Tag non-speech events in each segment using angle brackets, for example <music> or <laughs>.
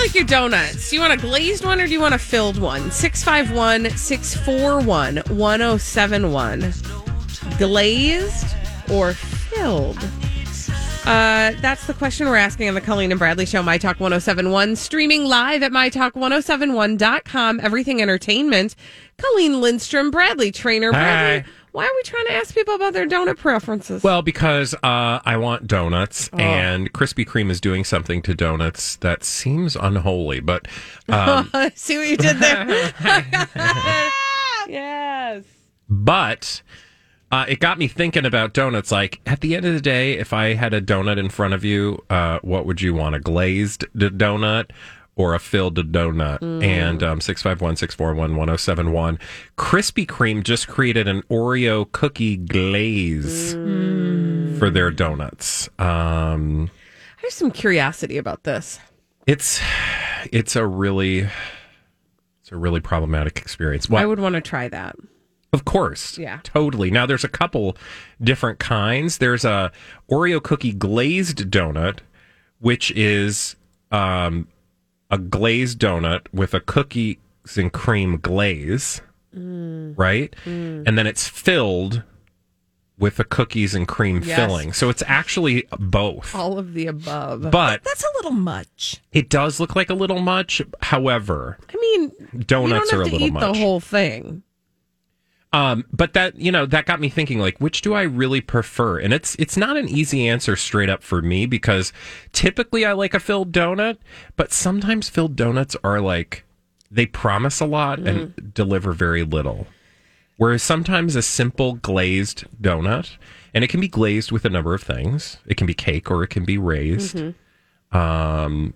How do you like your donuts? Do you want a glazed one or do you want a filled one? 651 641 1071. Glazed or filled? Uh, that's the question we're asking on the Colleen and Bradley Show, My Talk 1071, streaming live at MyTalk1071.com, everything entertainment. Colleen Lindstrom, Bradley Traynor. Bradley, Hi. Why are we trying to ask people about their donut preferences? Well, because uh, I want donuts, and Krispy Kreme is doing something to donuts that seems unholy. But um, <laughs> See what you did there? <laughs> <laughs> yes. but uh, it got me thinking about donuts. Like at the end of the day, if I had a donut in front of you, uh, what would you want? A glazed d- donut or a filled donut? And um, six five one six four one one zero seven one. Krispy Kreme just created an Oreo cookie glaze for their donuts. Um, I have some curiosity about this. it's it's a really it's a really problematic experience. I would want to try that. of course, Yeah. totally. Now there's a couple different kinds. There's a Oreo cookie glazed donut, which is um, a glazed donut with a cookies and cream glaze, right? And then it's filled with a cookies and cream Yes. filling. So it's actually both. All of the above. But That's a little much. it does look like a little much. However, I mean, donuts you are don't a have to little eat much. the whole thing. Um, but that you know that got me thinking like which do I really prefer? And it's it's not an easy answer straight up for me because typically I like a filled donut, but sometimes filled donuts are like they promise a lot and deliver very little. Whereas sometimes a simple glazed donut, and it can be glazed with a number of things. It can be cake or it can be raised. Um,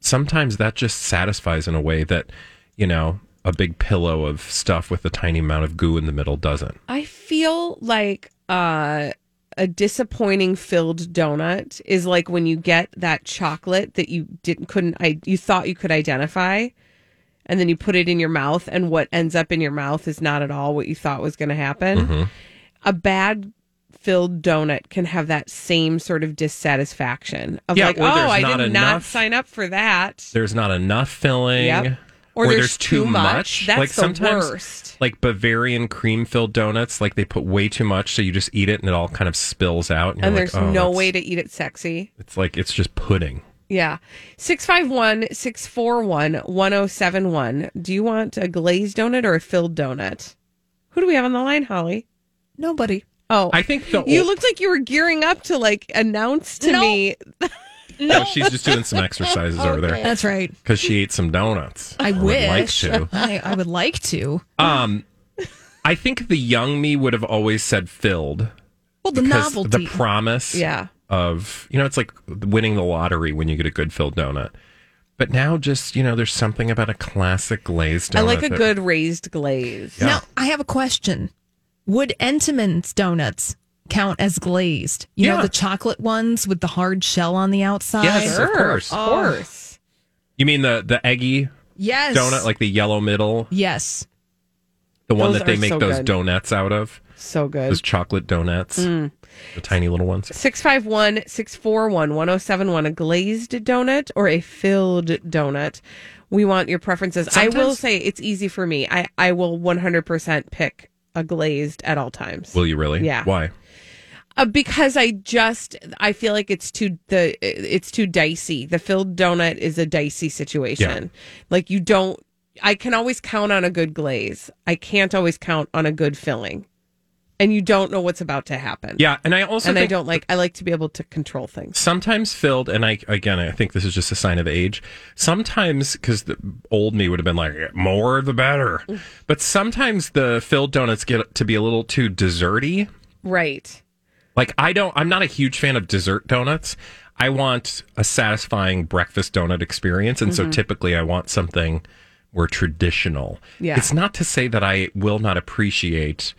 sometimes that just satisfies in a way that, you know, a big pillow of stuff with a tiny amount of goo in the middle doesn't. I feel like uh, a disappointing filled donut is like when you get that chocolate that you didn't couldn't I you thought you could identify, and then you put it in your mouth, and what ends up in your mouth is not at all what you thought was going to happen. Mm-hmm. A bad filled donut can have that same sort of dissatisfaction of Yeah, like, oh, I not did not sign up for that. There's not enough filling. Yep. Or there's too much. That's like the sometimes, worst. like Bavarian cream filled donuts, like they put way too much, so you just eat it and it all kind of spills out. you're And like, there's "Oh, no way to eat it sexy. It's like it's just pudding. Yeah. 651 641 1071. Do you want a glazed donut or a filled donut? Who do we have on the line, Holly? Nobody. Oh, I think the you looked like you were gearing up to like announce to No. me. <laughs> No, she's just doing some exercises over there <laughs> That's right. because she ate some donuts. I Or wish. would like to. I, I would like to. Um, I think the young me would have always said filled. Well, the novelty. the promise Yeah. of you know it's like winning the lottery when you get a good filled donut but now just you know there's something about a classic glazed donut I like a that- good raised glaze. Yeah. Now, I have a question. Would Entenmann's donuts count as glazed? You Yeah. know, the chocolate ones with the hard shell on the outside? Yes. Of course. Of course. you mean the the eggy Yes. donut like the yellow middle Yes. the one Those that they make so those good. donuts out of So good. those chocolate donuts Mm. the tiny little ones 651 641 1071. A glazed donut or a filled donut? We want your preferences. I will say it's easy for me. I, I will 100% pick a glazed at all times. will you really Yeah. why Uh, because I just I feel like it's too the it's too dicey. The filled donut is a dicey situation. Like you don't. I can always count on a good glaze. I can't always count on a good filling, and you don't know what's about to happen. Yeah, and I also and I don't like. I like to be able to control things. sometimes filled and i again i think this is just a sign of age sometimes because the old me would have been like more the better but sometimes the filled donuts get to be a little too desserty Right. Like i don't i'm not a huge fan of dessert donuts i want a satisfying breakfast donut experience and so mm-hmm. typically i want something more traditional Yeah. it's not to say that i will not appreciate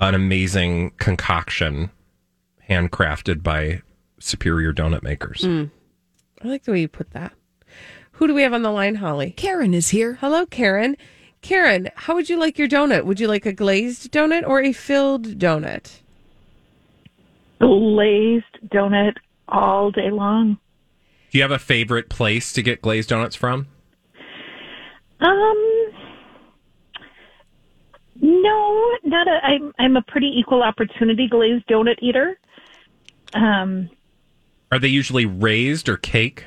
an amazing concoction handcrafted by superior donut makers hmm. I like the way you put that. Who do we have on the line, Holly? Karen is here. Hello, Karen. Karen, how would you like your donut? Would you like a glazed donut or a filled donut? Glazed donut all day long. Do you have a favorite place to get glazed donuts from? Um, no, not a. I'm I'm a pretty equal opportunity glazed donut eater. Um, Are they usually raised or cake?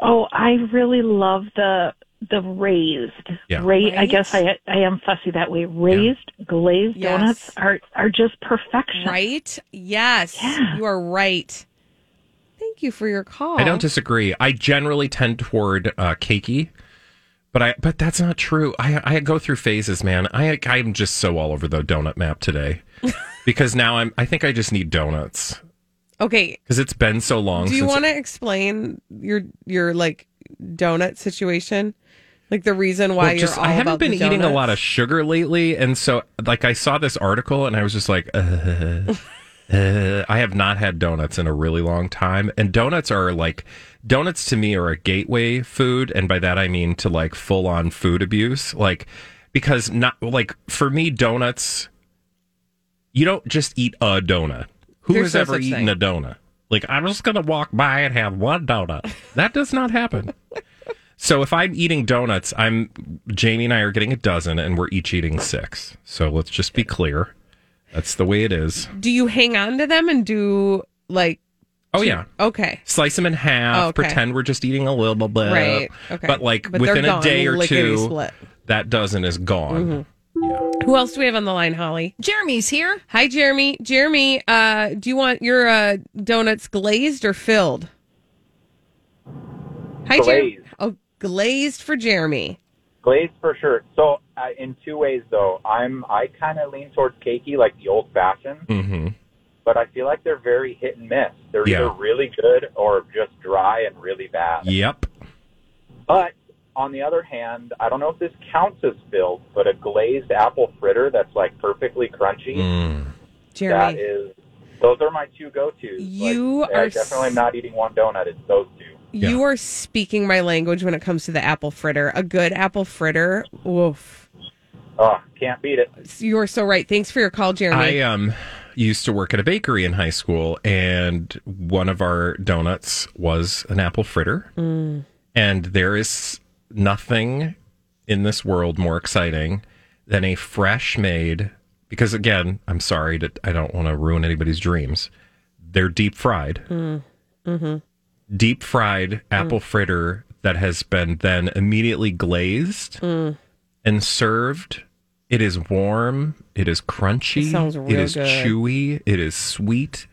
oh, I really love the the raised. Yeah. Ra- I guess I I am fussy that way. Raised glazed Yes. donuts are are just perfection. Right? Yes. Yeah. You are right. Thank you for your call. I don't disagree. I generally tend toward uh, cakey, but I but that's not true. I I go through phases, man. I I'm just so all over the donut map today <laughs> because now I'm. I think I just need donuts Okay. because it's been so long. Do you want to explain your your like donut situation? Like the reason why Well, you're all I haven't been eating a lot of sugar lately, and so like I saw this article and I was just like, uh, uh, I have not had donuts in a really long time, and donuts are like donuts to me are a gateway food, and by that I mean to like full on food abuse, like because not like for me donuts, you don't just eat a donut. Who There's has no ever eaten thing. a donut? Like I'm just gonna walk by and have one donut. That does not happen. So if I'm eating donuts, I'm Jamie and I are getting a dozen, and we're each eating six. So let's just be clear. That's the way it is. Do you hang on to them and do like Oh yeah, okay. slice them in half. Oh, okay. Pretend we're just eating a little bit. Right. Okay. But like But within a day or lickety two, split. that dozen is gone. Yeah. Who else do we have on the line, Holly? Jeremy's here. Hi, Jeremy. Jeremy, uh, do you want your uh, donuts glazed or filled? Hi, Jeremy. Glazed. For Jeremy. Glazed for sure. So uh, in two ways though, I'm I kind of lean towards cakey, like the old fashioned, hmm but I feel like they're very hit and miss. They're Yeah. either really good or just dry and really bad. Yep. But on the other hand, I don't know if this counts as filled, but a glazed apple fritter that's like perfectly crunchy. Mm. Jeremy. is, those are my two go-tos. You like, are I definitely not eating one donut. It's those two. You are speaking my language when it comes to the apple fritter. A good apple fritter. Woof. Oh, can't beat it. You are so right. Thanks for your call, Jeremy. I um used to work at a bakery in high school, and one of our donuts was an apple fritter. Mm. And there is nothing in this world more exciting than a fresh made. Because again, I'm sorry that I don't want to ruin anybody's dreams. They're deep fried, mm. mm-hmm. Deep fried mm. apple fritter that has been then immediately glazed mm. and served. It is warm. It is crunchy. It sounds real is good. chewy. It is sweet.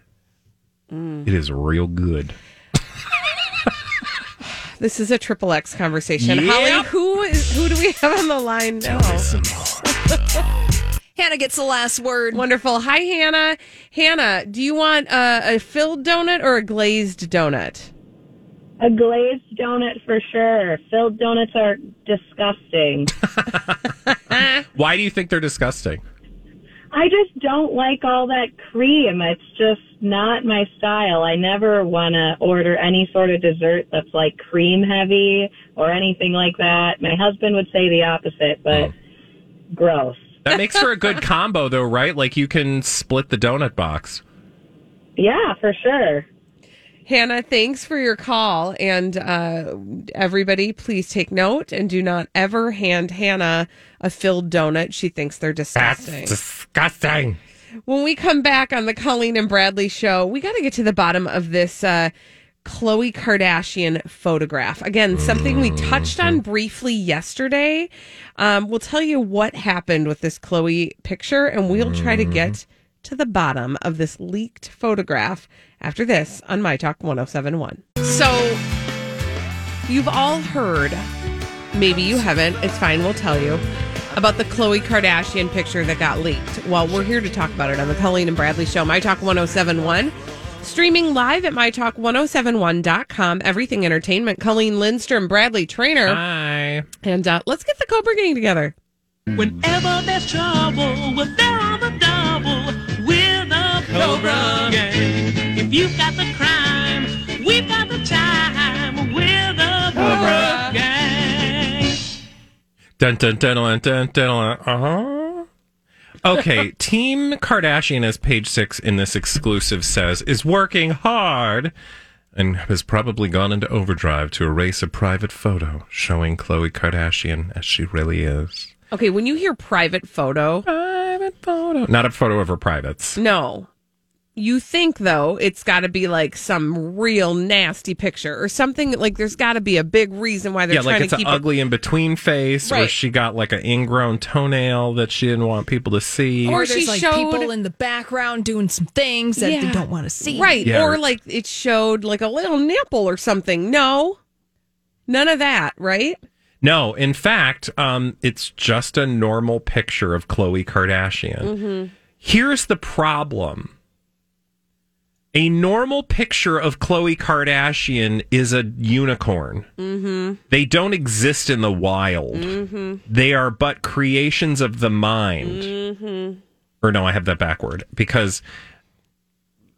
Mm. It is real good. <laughs> this is a triple X conversation. Yep. Holly, who is who do we have on the line now? <laughs> Hannah gets the last word. Wonderful. Hi, Hannah. Hannah, do you want a, a filled donut or a glazed donut? A glazed donut for sure. Filled donuts are disgusting. <laughs> Why do you think they're disgusting? I just don't like all that cream. It's just not my style. I never want to order any sort of dessert that's like cream heavy or anything like that. My husband would say the opposite, but oh. gross. That <laughs> makes for a good combo, though, right? Like you can split the donut box. Yeah, for sure. Hannah, thanks for your call. And uh, everybody, please take note and do not ever hand Hannah a filled donut. She thinks they're That's disgusting. disgusting. When we come back on the Colleen and Bradley show, we got to get to the bottom of this uh, Khloe Kardashian photograph. Again, something we touched on briefly yesterday. Um, we'll tell you what happened with this Khloe picture, and we'll try to get to the bottom of this leaked photograph after this on My Talk 1071. So, you've all heard, maybe you haven't, it's fine, we'll tell you, about the Khloe Kardashian picture that got leaked. Well, we're here to talk about it on the Colleen and Bradley Show, My Talk 1071. Streaming live at mytalk1071.com, everything entertainment. Colleen Lindstrom, Bradley Traynor. Hi. And uh, let's get the Cobra Gang together. Whenever there's trouble, we're there on the double. We're the Cobra Gang. If you've got the crime, we've got the time. We're the Cobra Gang. Dun dun dun dun dun dun. Uh huh. Okay, <laughs> Team Kardashian, as page six in this exclusive says, is working hard and has probably gone into overdrive to erase a private photo showing Khloe Kardashian as she really is. Okay, when you hear private photo, Private photo. Not a photo of her privates. no. You think, though, it's got to be like some real nasty picture or something. Like there's got to be a big reason why they're Yeah, trying like it's to an keep ugly in between face, or she got like an ingrown toenail that she didn't want people to see. Or Or she there's like showed- people in the background doing some things that Yeah. they don't want to see. Right. Yeah. Or like it showed like a little nipple or something. No. None of that, right? No, in fact, um, it's just a normal picture of Khloe Kardashian. Mm-hmm. Here's the problem. A normal picture of Khloe Kardashian is a unicorn. Mm-hmm. They don't exist in the wild. Mm-hmm. They are but creations of the mind. Mm-hmm. Or no, I have that backward because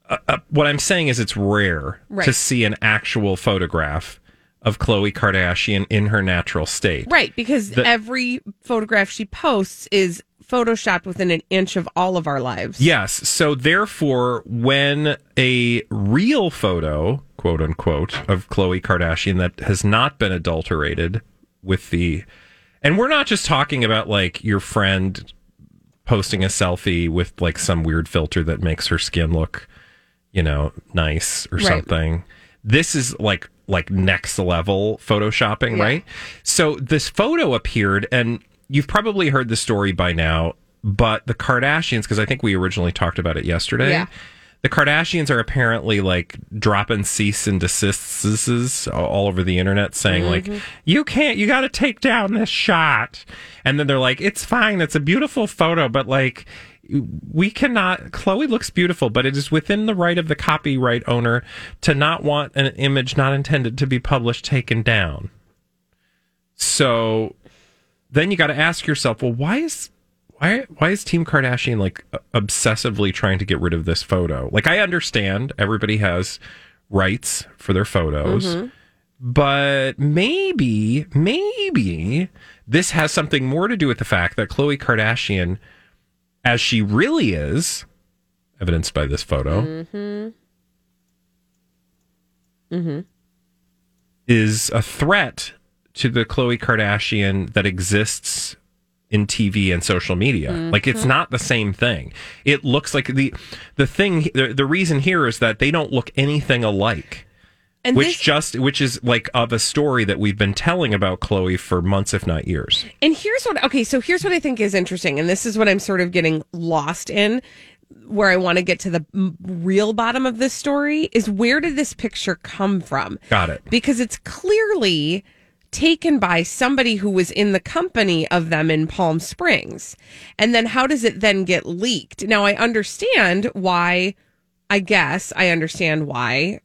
uh, uh, what I'm saying is it's rare Right. to see an actual photograph of Khloe Kardashian in her natural state. Right. Because The- every photograph she posts is photoshopped within an inch of all of our lives. Yes. So therefore, when a real photo, quote unquote, of Khloe Kardashian that has not been adulterated with the, and we're not just talking about like your friend posting a selfie with like some weird filter that makes her skin look, you know, nice or Right. something. This is like like next level photoshopping, Yeah. right? So this photo appeared and you've probably heard the story by now, but the Kardashians because I think we originally talked about it yesterday. Yeah. The Kardashians are apparently like dropping cease and desists all over the internet saying Mm-hmm. like you can't you got to take down this shot. And then they're like it's fine, it's a beautiful photo, but like we cannot Khloe looks beautiful, but it is within the right of the copyright owner to not want an image not intended to be published taken down. So then you got to ask yourself, well, why is why why is Team Kardashian like obsessively trying to get rid of this photo? Like I understand everybody has rights for their photos. Mm-hmm. But maybe, maybe this has something more to do with the fact that Khloe Kardashian, as she really is, evidenced by this photo, mm-hmm. Mm-hmm. is a threat to the Khloe Kardashian that exists in TV and social media. Like it's mm-hmm. not the same thing. It looks like the the thing the, the reason here is that they don't look anything alike. And which this, just which is like uh, of a story that we've been telling about Khloe for months if not years. And here's what okay, so here's what I think is interesting, and this is what I'm sort of getting lost in, where I want to get to the real bottom of this story is where did this picture come from? Got it. Because it's clearly taken by somebody who was in the company of them in Palm Springs. And then how does it then get leaked? Now I understand why I guess I understand why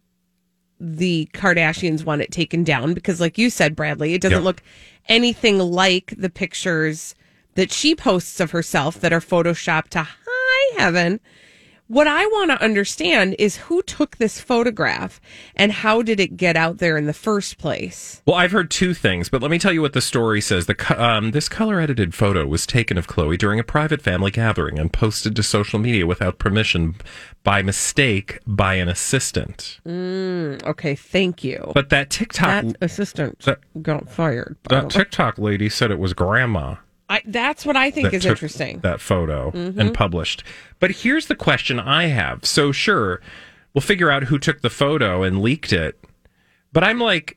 the Kardashians want it taken down because, like you said, Bradley, it doesn't Yep. look anything like the pictures that she posts of herself that are photoshopped to high heaven. What I want to understand is who took this photograph and how did it get out there in the first place? Well, I've heard two things, but let me tell you what the story says. The um, this color edited photo was taken of Khloe during a private family gathering and posted to social media without permission by mistake by an assistant. Okay, thank you. But that TikTok that assistant that- got fired. that the. TikTok lady said it was grandma. I, that's what I think is interesting. That photo Mhm. and published. But here's the question I have. So sure, we'll figure out who took the photo and leaked it. But I'm like,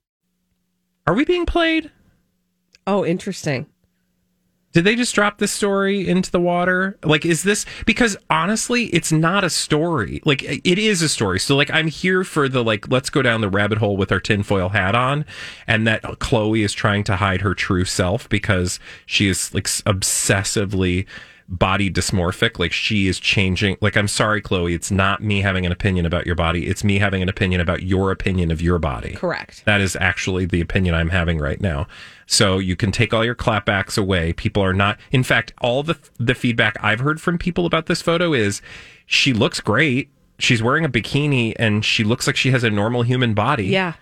Are we being played? Oh, interesting. Did they just drop this story into the water? Like, is this because honestly, it's not a story. Like, it is a story. So, like, I'm here for the like, let's go down the rabbit hole with our tinfoil hat on, and that Khloe is trying to hide her true self because she is like obsessively body dysmorphic. Like, she is changing. Like, I'm sorry, Khloe, it's not me having an opinion about your body. It's me having an opinion about your opinion of your body. Correct. That is actually the opinion I'm having right now. So you can take all your clapbacks away. People are not. In fact, all the the feedback I've heard from people about this photo is she looks great. She's wearing a bikini and she looks like she has a normal human body. Yeah.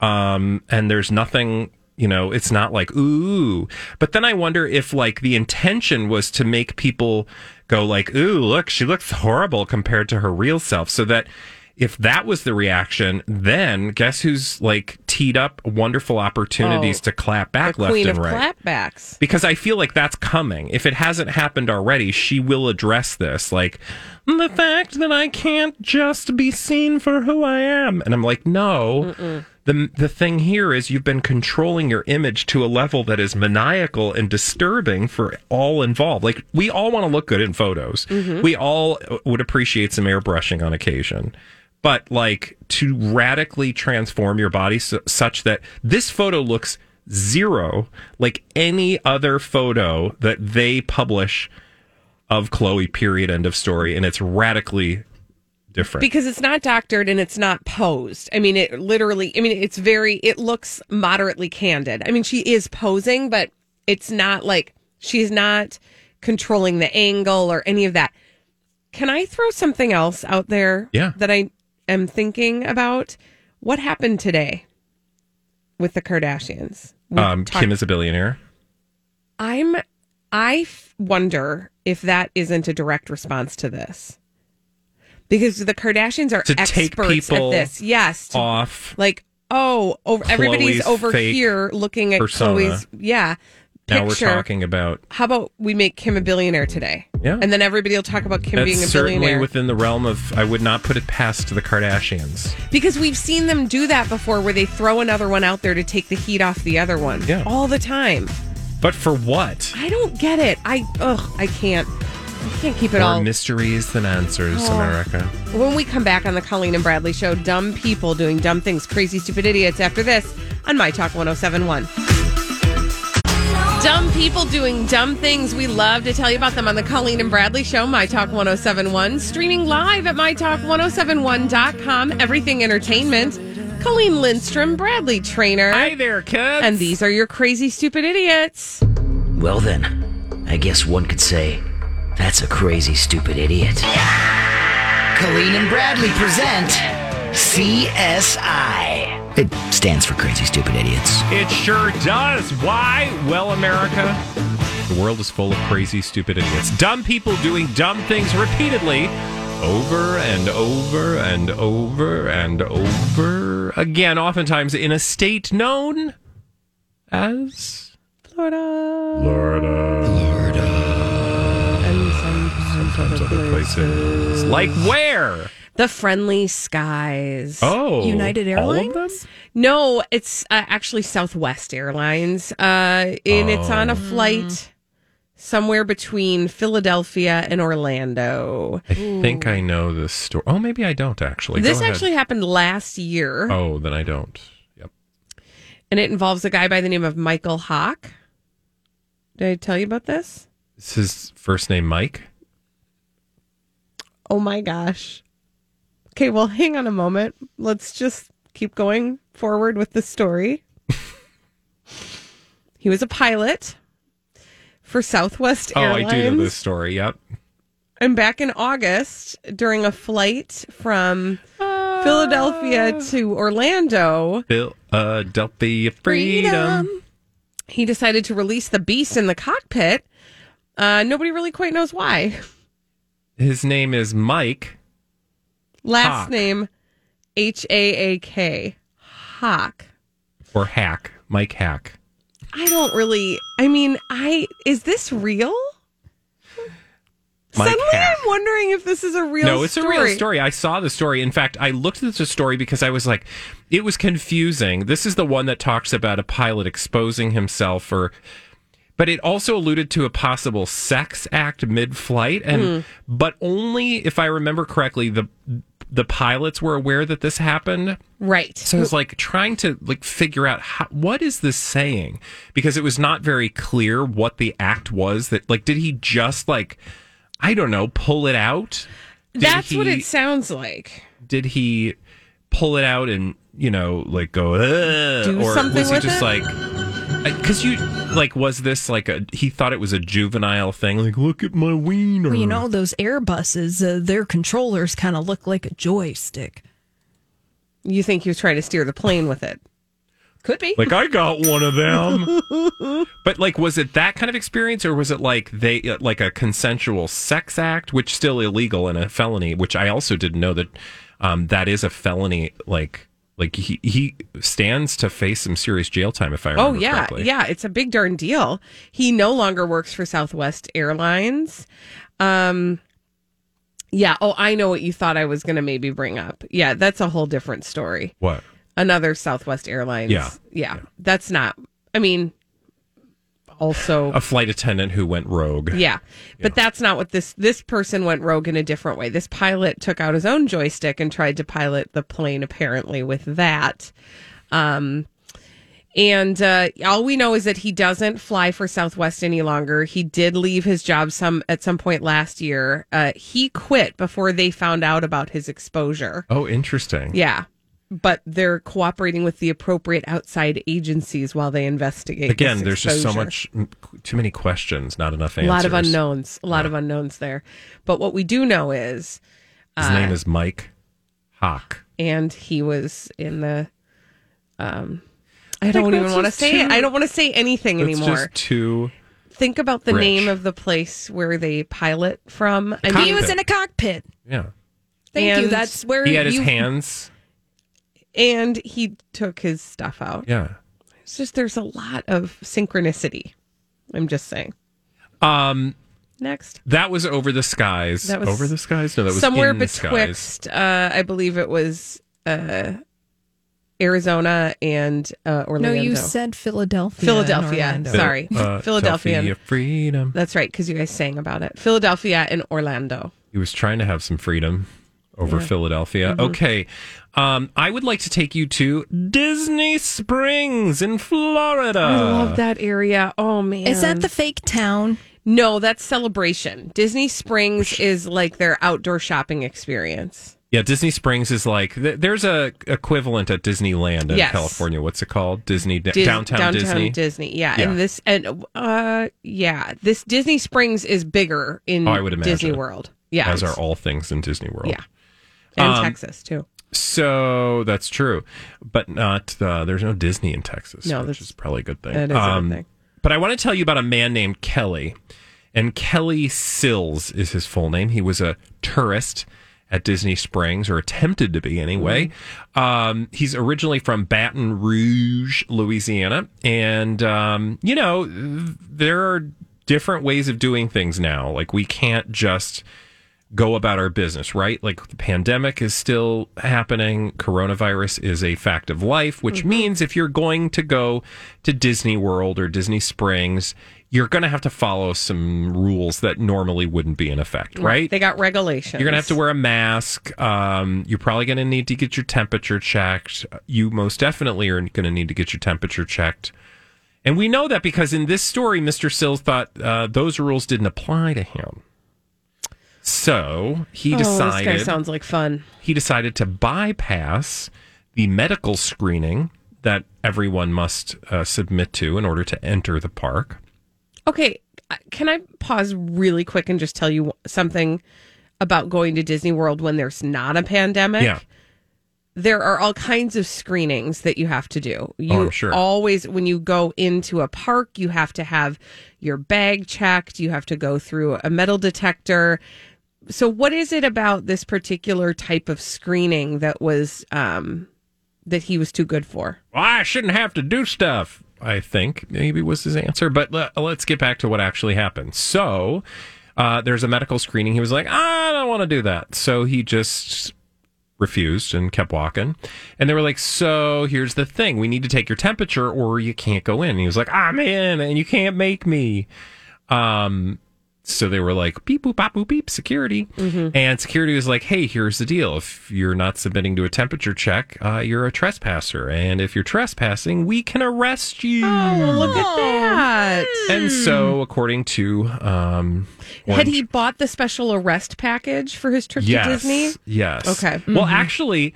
Um, and there's nothing, you know, it's not like, ooh. But then I wonder if like the intention was to make people go like, ooh, look, she looks horrible compared to her real self. So that if that was the reaction, then guess who's like teed up wonderful opportunities Oh, to clap back left queen and of right. clapbacks. Because I feel like that's coming. If it hasn't happened already, she will address this. Like, mm, the fact that I can't just be seen for who I am. And I'm like, no. The, the thing here is you've been controlling your image to a level that is maniacal and disturbing for all involved. Like, we all want to look good in photos. Mhm. We all would appreciate some airbrushing on occasion. But, like, to radically transform your body su- such that this photo looks zero like any other photo that they publish of Khloe, period, end of story. And it's radically different. Because it's not doctored and it's not posed. I mean, it literally, I mean, it's very, it looks moderately candid. I mean, she is posing, but it's not like she's not controlling the angle or any of that. Can I throw something else out there Yeah. that I am thinking about? What happened today with the Kardashians? We um, talked- Kim is a billionaire. I'm I f- wonder if that isn't a direct response to this. Because the Kardashians are To take experts people at this. Yes. to- Off. like, oh, oh over, everybody's over here looking at persona. Khloe's yeah. Now we're talking about. How about we make Kim a billionaire today? Yeah. And then everybody will talk about Kim That's being a certainly billionaire. within the realm of. I would not put it past the Kardashians. because we've seen them do that before where they throw another one out there to take the heat off the other one. Yeah. All the time. But for what? I don't get it. I ugh, I can't. I can't keep it More all. mysteries than answers, Oh. America. When we come back on the Colleen and Bradley show, dumb people doing dumb things, crazy, stupid idiots. After this, on My Talk 1071. Dumb people doing dumb things. We love to tell you about them on the Colleen and Bradley show, My Talk 1071. Streaming live at MyTalk1071.com. Everything Entertainment. Colleen Lindstrom, Bradley Traynor. Hi there, kids. And these are your crazy, stupid idiots. Well, then, I guess one could say that's a crazy, stupid idiot. Colleen and Bradley present CSI. It stands for Crazy Stupid Idiots. It sure does. Why? Well, America, the world is full of crazy, stupid idiots. Dumb people doing dumb things repeatedly over and over and over and over again, oftentimes in a state known as Florida. Florida. And some, some Sometimes other places. Like where? The Friendly Skies. Oh, United all of them? Airlines? No, it's uh, actually Southwest Airlines. Uh, and it's on Oh. a flight somewhere between Philadelphia and Orlando. I think I know this story. Oh, maybe I don't actually. this actually happened last year, Oh, then I don't. Yep. and it involves a guy by the name of Michael Hawk. Did I tell you about this? Is his first name Mike? Oh my gosh. Okay, well, hang on a moment. Let's just keep going forward with the story. <laughs> he was a pilot for Southwest Oh, Airlines. Oh, I do know this story. Yep. And back in August, during a flight from Philadelphia to Orlando, Philadelphia freedom. he decided to release the beast in the cockpit. Uh, nobody really quite knows why. <laughs> His name is Mike. Last Hawk. name H A A K. Hawk. or Hack, Mike Hack. I don't really. I mean, I is this real? Mike Suddenly, Hack. I'm wondering if this is a real. no, it's story. a real story. I saw the story. In fact, I looked at the story because I was like, it was confusing. This is the one that talks about a pilot exposing himself or. But it also alluded to a possible sex act mid-flight, and Hmm. but only if I remember correctly, the the pilots were aware that this happened. Right. So it was like trying to like figure out how, what is this saying because it was not very clear what the act was. That like did he just like I don't know pull it out? Did That's what it sounds like. Did he pull it out and you know like go or something was he just it? like because you like was this like a he thought it was a juvenile thing like look at my wiener Well, you know, those Airbuses, uh, their controllers kind of look like a joystick. You think he was trying to steer the plane with it? Could be. Like I got one of them. <laughs> but like was it that kind of experience or was it like they uh, like a consensual sex act which still illegal and a felony which I also didn't know that um that is a felony like like he he stands to face some serious jail time if I remember Oh yeah, correctly. yeah. It's a big darn deal. He no longer works for Southwest Airlines. Um, yeah. Oh, I know what you thought I was going to maybe bring up. Yeah, that's a whole different story. What? Another Southwest Airlines. Yeah. yeah. That's not. I mean, also A flight attendant who went rogue. Yeah. But that's not what this this person went rogue in a different way. This pilot took out his own joystick and tried to pilot the plane apparently with that. Um and uh, all we know is that he doesn't fly for Southwest any longer. He did leave his job some at some point last year. Uh, he quit before they found out about his exposure. Oh, interesting. Yeah, but they're cooperating with the appropriate outside agencies while they investigate. Again, this there's just so much too many questions, not enough answers. A lot of unknowns. A lot of unknowns there. But what we do know is, His uh, name is Mike Hawk. and he was in the. Um, I think don't even want to say. too- I don't want to say anything It's anymore. just too Think about the rich. name of the place where they pilot from. I He was in a cockpit. yeah. Thank you. That's where He had his you- hands. And he took his stuff out. Yeah. It's just there's a lot of synchronicity. I'm just saying. Um, Next. that was over the skies. That was over the skies. No, that was somewhere in the skies. betwixt. Uh, I believe it was uh, Arizona and uh, Orlando. No, you said Philadelphia. Philadelphia. and Sorry, Uh, Philadelphia. Philadelphia freedom. That's right, because you guys sang about it. Philadelphia and Orlando. He was trying to have some freedom over Philadelphia. Mm-hmm. Okay. Um, I would like to take you to Disney Springs in Florida. I love that area. Oh man, Is that the fake town? No, that's Celebration. Disney Springs is like their outdoor shopping experience. Yeah, Disney Springs is like th- there's a equivalent at Disneyland in Yes. California. What's it called? Disney Dis- downtown, Disney. Disney. Yeah. Yeah. and this and uh yeah, this Disney Springs is bigger in Oh, I would imagine. Disney World. Yeah, as are all things in Disney World. Yeah. And Um, Texas too. So that's true, but not. Uh, there's no Disney in Texas, No, which is probably a good thing. that is a good thing. But I want to tell you about a man named Kelly, and Kelly Sills is his full name. He was a tourist at Disney Springs, or attempted to be anyway. Mm-hmm. Um, he's originally from Baton Rouge, Louisiana, and um, you know there are different ways of doing things now. Like we can't just go about our business, right? Like the pandemic is still happening, coronavirus is a fact of life, which means if you're going to go to Disney World or Disney Springs, you're going to have to follow some rules that normally wouldn't be in effect, right? They got regulations. You're going to have to wear a mask. Um, you're probably going to need to get your temperature checked. You most definitely are going to need to get your temperature checked. And we know that because in this story, Mr. Sills thought uh, those rules didn't apply to him. So he Oh, this decided guy sounds like fun. he decided to bypass the medical screening that everyone must uh, submit to in order to enter the park. Okay, can I pause really quick and just tell you something about going to Disney World when there's not a pandemic? Yeah. There are all kinds of screenings that you have to do. You Oh, sure. always when you go into a park, you have to have your bag checked, you have to go through a metal detector. So what is it about this particular type of screening that was um that he was too good for? Well, I shouldn't have to do stuff. I think maybe was his answer. But let, us get back to what actually happened. So uh, there's a medical screening. He was like, I don't want to do that. So he just refused and kept walking. And they were like, So here's the thing we need to take your temperature or you can't go in. And he was like, I'm in and you can't make me. Um, so they were like, beep, boop, bop, boop, beep, security. And security was like, hey, here's the deal. If you're not submitting to a temperature check, uh, you're a trespasser. And if you're trespassing, we can arrest you. Oh, look at that. And so, according to. Um, one- Had he bought the special arrest package for his trip yes, to Disney? Yes. Okay. Well, actually,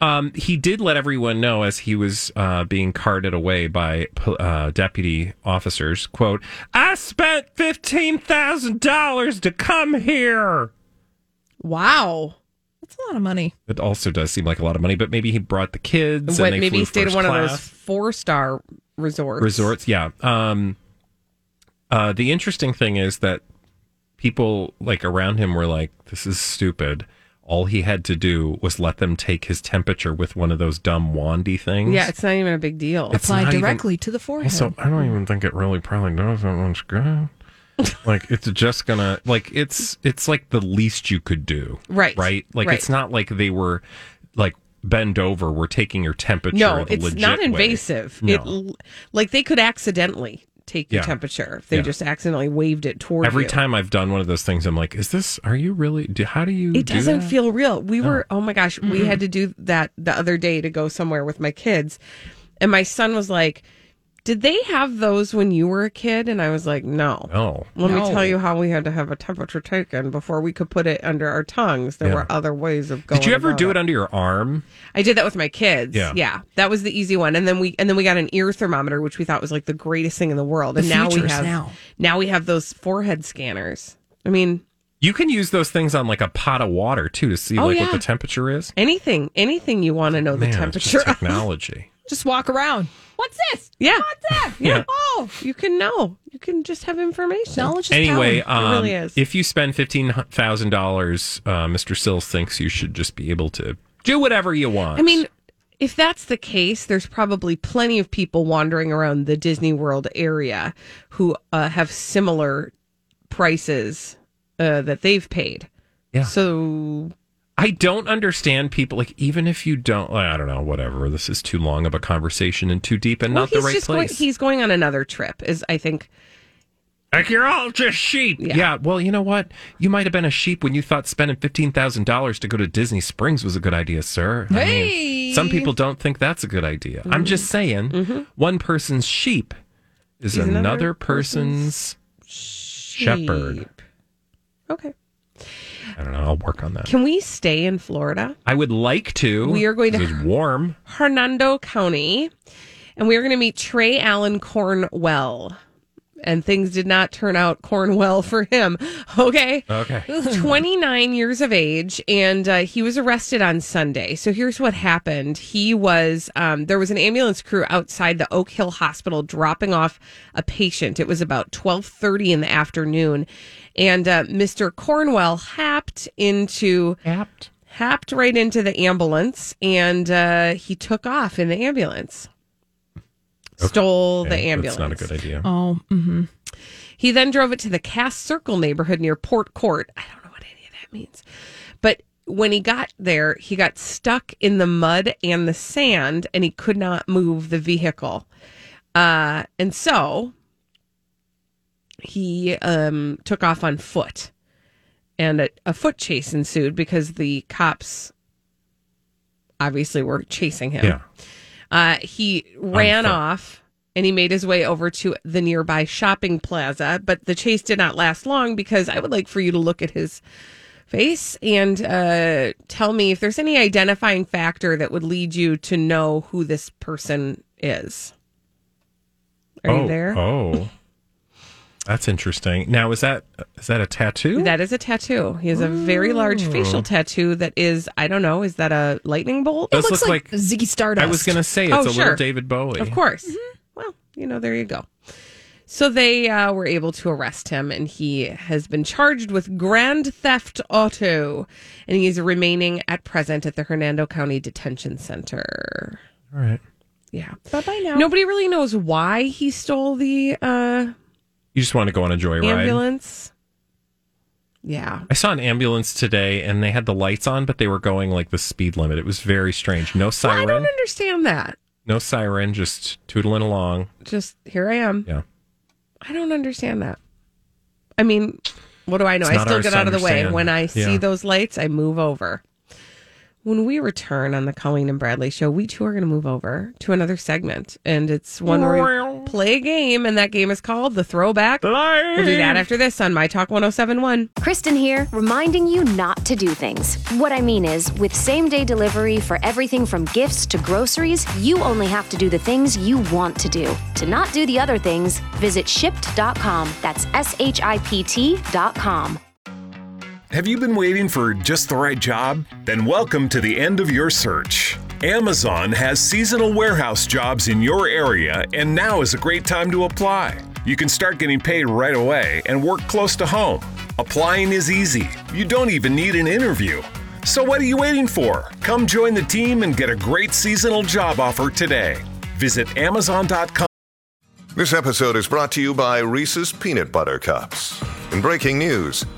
um, he did let everyone know as he was uh, being carted away by uh, deputy officers. "Quote: I spent fifteen thousand dollars to come here." Wow. That's a lot of money. It also does seem like a lot of money, but maybe he brought the kids. What, and they maybe he stayed in first one of those four star resorts. resorts. Yeah. Um, uh, the interesting thing is that people like around him were like, "This is stupid." All he had to do was let them take his temperature with one of those dumb wandy things. Yeah, it's not even a big deal. It's Apply not even- directly to the forehead. Also, I don't even think it really probably does that much good. <laughs> like it's just gonna like it's it's like the least you could do. Right. Right. Like Right. it's not like they were like bend over. We're taking your temperature. no, the it's legit not way. invasive. No. It like they could accidentally take your Yeah. temperature they Yeah. just accidentally waved it toward you. Every you. time I've done one of those things, I'm like, "Is this? Are you really? Do, how do you? it do doesn't that?" feel real. We were, oh my gosh, we had mm-hmm. to do that the other day to go somewhere with my kids. And my son was like, Did they have those when you were a kid? And I was like, No. No. Let me tell you how we had to have a temperature taken before we could put it under our tongues. There Yeah. were other ways of going. Did you ever about do it under your arm? I did that with my kids. Yeah. Yeah. That was the easy one. And then we and then we got an ear thermometer, which we thought was like the greatest thing in the world. And The now we have now. now we have those forehead scanners. I mean, You can use those things on like a pot of water too to see Oh, like yeah. what the temperature is. anything anything you want to know Man, the it's temperature. just of. <laughs> technology. Just walk around. What's this? Yeah. What's that? Yeah. Oh, you can know. You can just have information. Knowledge is Anyway, power. um, really is. if you spend fifteen thousand dollars, uh, Mr. Sills thinks you should just be able to do whatever you want. I mean, if that's the case, there's probably plenty of people wandering around the Disney World area who uh, have similar prices uh, that they've paid. Yeah. So I don't understand people like even if you don't. I don't know. Whatever. This is too long of a conversation and too deep and well, not the right place. Going, he's going on another trip. Is I think Like you're all just sheep. Yeah. Well, you know what? You might have been a sheep when you thought spending fifteen thousand dollars to go to Disney Springs was a good idea, sir. I mean, some people don't think that's a good idea. I'm mm-hmm. just saying, mm-hmm. one person's sheep is another another, person's, shepherd. Okay. I don't know. I'll work on that. Can we stay in Florida? I would like to. We are going to- It's warm. Hernando County, and we are going to meet Trey Allen Cornwell. And things did not turn out Cornwell for him. Okay. Okay. 29 years of age, and uh, he was arrested on Sunday. So here's what happened. He was, um, there was an ambulance crew outside the Oak Hill Hospital dropping off a patient. It was about 1230 in the afternoon. And uh, Mr. Cornwell happed into, Apt. happed right into the ambulance, and uh, he took off in the ambulance. Stole the ambulance. That's not a good idea. Oh, mm-hmm. He then drove it to the Cass Circle neighborhood near Port Court. I don't know what any of that means. But when he got there, he got stuck in the mud and the sand and he could not move the vehicle. Uh, and so he um, took off on foot and a, a foot chase ensued because the cops obviously were chasing him. Yeah. Uh, he ran off and he made his way over to the nearby shopping plaza, but the chase did not last long because I would like for you to look at his face and uh, tell me if there's any identifying factor that would lead you to know who this person is. Are oh, you there? Oh. <laughs> That's interesting. Now is that is that a tattoo? That is a tattoo. He has a very large facial tattoo that is, I don't know, is that a lightning bolt? Does looks like, Ziggy Stardust. I was going to say it's Oh, a sure. little David Bowie. Of course. Well, you know, there you go. So they uh, were able to arrest him, and he has been charged with grand theft auto, and he is remaining at present at the Hernando County Detention Center. All right. Yeah. Bye bye now. Nobody really knows why he stole the uh, You just want to go on a joyride. ambulance. Yeah. I saw an ambulance today and they had the lights on, but they were going like the speed limit. It was very strange. No Well, I don't understand that. no siren, just tootling along. Just here I am. Yeah. I don't understand that. I mean, what do I know? I still get out of the way. When I see Yeah. those lights, I move over. When we return on the Colleen and Bradley show, we too are going to move over to another segment. And it's one where <laughs> play a game, and that game is called The Throwback. We'll do that after this on My Talk 1071. Kristen here, reminding you not to do things. What I mean is, with same day delivery for everything from gifts to groceries, you only have to do the things you want to do. To not do the other things, visit shipt.com. That's S H I P T.com. Have you been waiting for just the right job? Then welcome to the end of your search. Amazon has seasonal warehouse jobs in your area, and now is a great time to apply. You can start getting paid right away and work close to home. Applying is easy. You don't even need an interview. So what are you waiting for? Come join the team and get a great seasonal job offer today. Visit Amazon.com. This episode is brought to you by Reese's Peanut Butter Cups. In breaking news,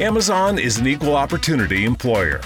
Amazon is an equal opportunity employer.